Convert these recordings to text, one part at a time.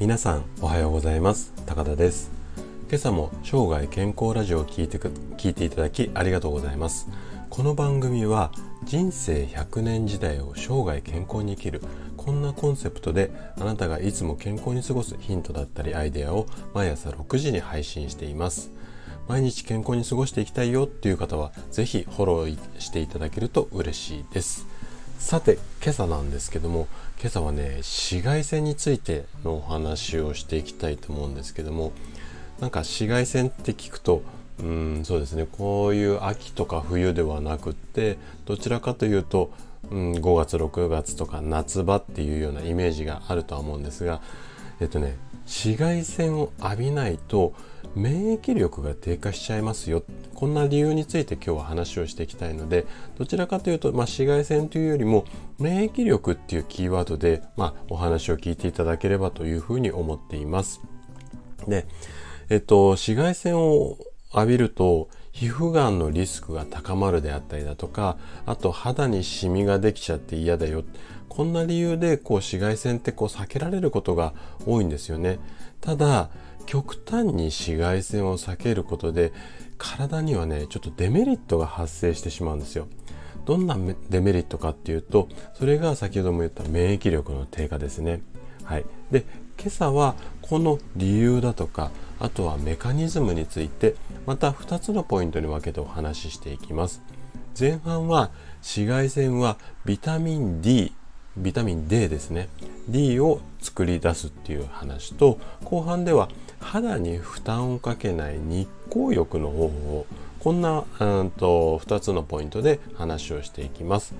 皆さんおはようございます。高田です。今朝も生涯健康ラジオを聞いて聞いていただきありがとうございます。この番組は人生100年時代を生涯健康に生きるこんなコンセプトであなたがいつも健康に過ごすヒントだったりアイデアを毎朝6時に配信しています。毎日健康に過ごしていきたいよっていう方は是非フォローしていただけると嬉しいです。さて今朝なんですけども今朝はね紫外線についてのお話をしていきたいと思うんですけどもなんか紫外線って聞くとうんそうですねこういう秋とか冬ではなくってどちらかというと、うん、5月6月とか夏場っていうようなイメージがあるとは思うんですがえっとね紫外線を浴びないと免疫力が低下しちゃいますよこんな理由について今日は話をしていきたいのでどちらかというと、まあ、紫外線というよりも免疫力っていうキーワードで、まあ、お話を聞いていただければというふうに思っています。で、えっと、紫外線を浴びると皮膚がんのリスクが高まるであったりだとかあと肌にシミができちゃって嫌だよ。こんな理由でこう紫外線ってこう避けられることが多いんですよね。ただ極端に紫外線を避けることで体にはねちょっとデメリットが発生してしまうんですよ。どんなデメリットかっていうとそれが先ほども言った免疫力の低下ですね。はい。で今朝はこの理由だとかあとはメカニズムについてまた2つのポイントに分けてお話ししていきます。前半は紫外線はビタミン D ビタミン D ですね。D を作り出すっていう話と後半では肌に負担をかけない日光浴の方法。こんなうんと2つのポイントで話をしていきます。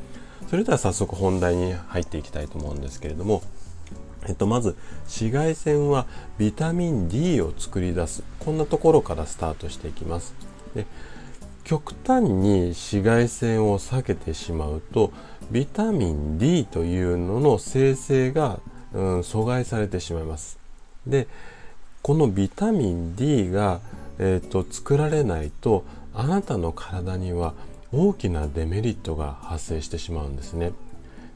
それでは早速本題に入っていきたいと思うんですけれどもえっと、まず紫外線はビタミン D を作り出すこんなところからスタートしていきますで極端に紫外線を避けてしまうとビタミン D というのの生成が、うん、阻害されてしまいますでこのビタミン D が、えーと、作られないとあなたの体には大きなデメリットが発生してしまうんですね。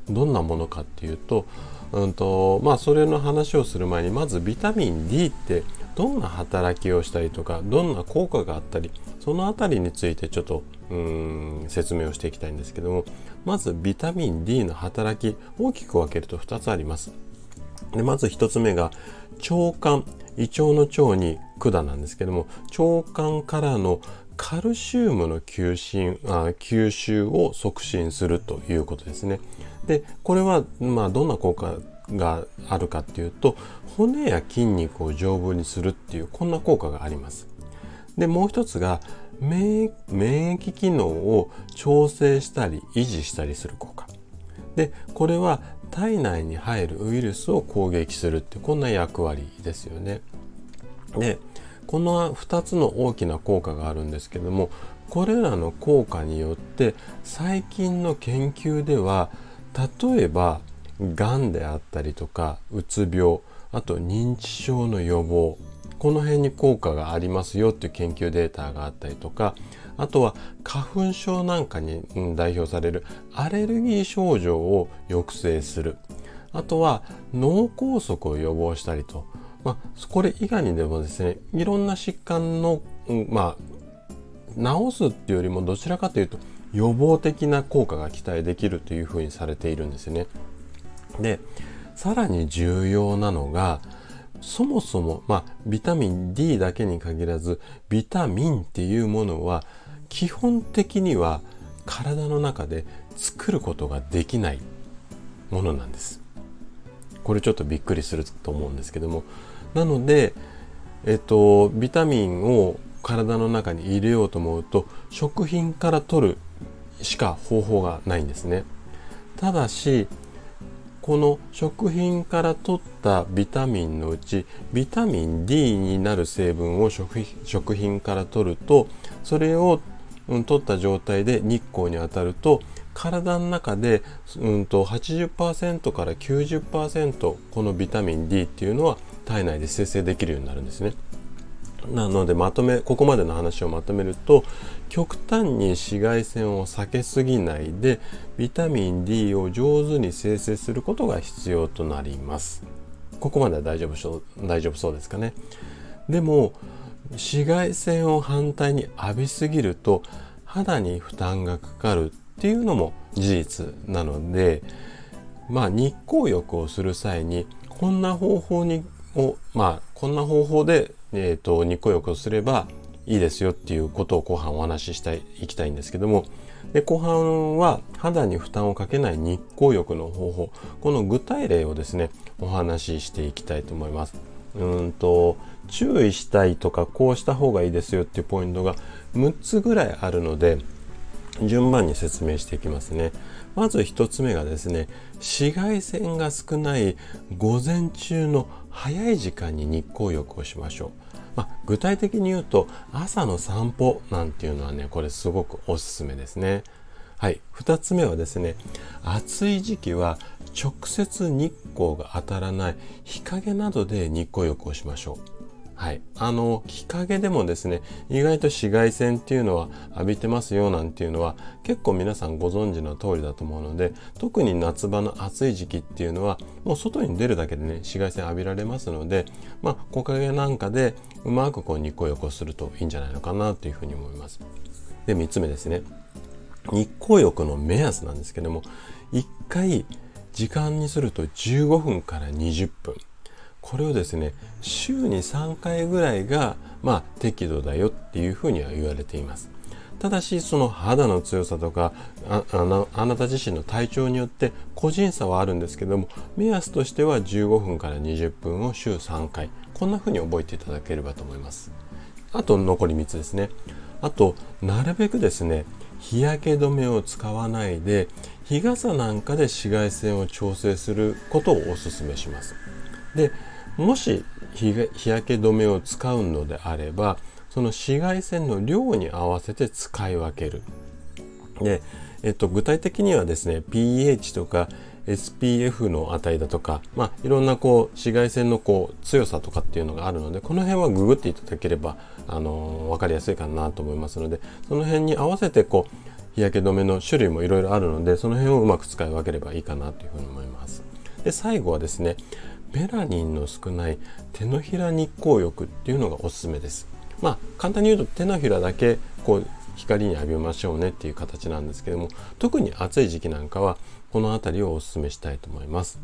どんなものかっていうと,、うんとまあ、それの話をする前にまずビタミン D ってどんな働きをしたりとかどんな効果があったりその辺りについてちょっとうん説明をしていきたいんですけどもまずビタミン D の働き大きく分けると2つあります。でまず1つ目が腸管胃腸の腸に管なんですけども腸管からのカルシウムの吸収あ吸収を促進するということですね。でこれは、まあ、どんな効果があるかっていうと骨や筋肉を丈夫にするっていうこんな効果があります。でもう一つが免疫機能を調整したり維持したりする効果。でこれは体内に入るウイルスを攻撃するってこんな役割ですよね。でこの2つの大きな効果があるんですけどもこれらの効果によって最近の研究では例えばがんであったりとかうつ病あと認知症の予防この辺に効果がありますよっていう研究データがあったりとかあとは花粉症なんかに代表されるアレルギー症状を抑制する。あとは脳梗塞を予防したりと、まあ、これ以外にでもですねいろんな疾患の、まあ、治すっていうよりもどちらかというと予防的な効果が期待できるというふうにされているんですよね。でさらに重要なのがそもそも、まあ、ビタミン D だけに限らずビタミンっていうものは基本的には体の中で作ることができないものなんです。これちょっとびっくりすると思うんですけどもなので、えっと、ビタミンを体の中に入れようと思うと食品から取るしか方法がないんですね。ただしこの食品から取ったビタミンのうちビタミン D になる成分を食品から取るとそれを取った状態で日光に当たると体の中で、うんと、80%から90%このビタミン D っていうのは体内で生成できるようになるんですね。なのでまとめここまでの話をまとめると極端に紫外線を避けすぎないでビタミン D を上手に生成することが必要となります。ここまでは大丈夫そう大丈夫そうですかね。でも紫外線を反対に浴びすぎると肌に負担がかかるっていうのも事実なのでまあ日光浴をする際にこんな方法にをまあこんな方法で、えーと、日光浴をすればいいですよっていうことを後半お話ししたいいきたいんですけどもで後半は肌に負担をかけない日光浴の方法この具体例をですねお話ししていきたいと思います。うんと注意したいとかこうした方がいいですよっていうポイントが6つぐらいあるので順番に説明していきますね。まず1つ目がですね紫外線が少ない午前中の早い時間に日光浴をしましょう。まあ、具体的に言うと朝の散歩なんていうのはねこれすごくおすすめですね。はい、2つ目はですね暑い時期は直接日光が当たらない日陰などで日光浴をしましょう。はい、あの日陰でもですね意外と紫外線っていうのは浴びてますよなんていうのは結構皆さんご存知の通りだと思うので特に夏場の暑い時期っていうのはもう外に出るだけでね紫外線浴びられますのでまあ木陰なんかでうまくこう日光浴をするといいんじゃないのかなというふうに思います。で3つ目ですね日光浴の目安なんですけども1回時間にすると15分から20分これをですね週に3回ぐらいがまあ適度だよっていうふうには言われています。ただしその肌の強さとかあなた自身の体調によって個人差はあるんですけども目安としては15分から20分を週3回。こんなふうに覚えていただければと思います。あと残り3つですね。あとなるべくですね日焼け止めを使わないで日傘なんかで紫外線を調整することをお勧めします。でもし日焼け止めを使うのであればその紫外線の量に合わせて使い分ける。で、えっと、具体的にはですね pH とか SPF の値だとか、まあ、いろんなこう紫外線のこう強さとかっていうのがあるのでこの辺はググっていただければ、あのー、分かりやすいかなと思いますのでその辺に合わせてこう日焼け止めの種類もいろいろあるのでその辺をうまく使い分ければいいかなというふうに思います。で最後はですねメラニンの少ない手のひら日光浴っていうのがおすすめです。まあ簡単に言うと手のひらだけこう光に浴びましょうねっていう形なんですけども特に暑い時期なんかはこの辺りをおすすめしたいと思います。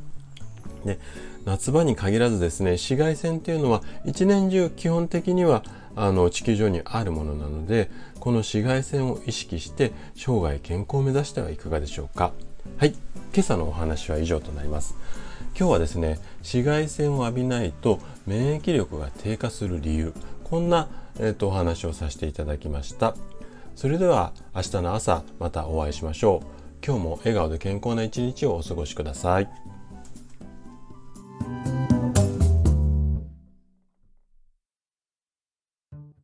で夏場に限らずですね紫外線っていうのは一年中基本的にはあの地球上にあるものなのでこの紫外線を意識して生涯健康を目指してはいかがでしょうかはい今朝のお話は以上となります今日はですね紫外線を浴びないと免疫力が低下する理由。こんな、えーと、お話をさせていただきました。それでは明日の朝またお会いしましょう。今日も笑顔で健康な一日をお過ごしください。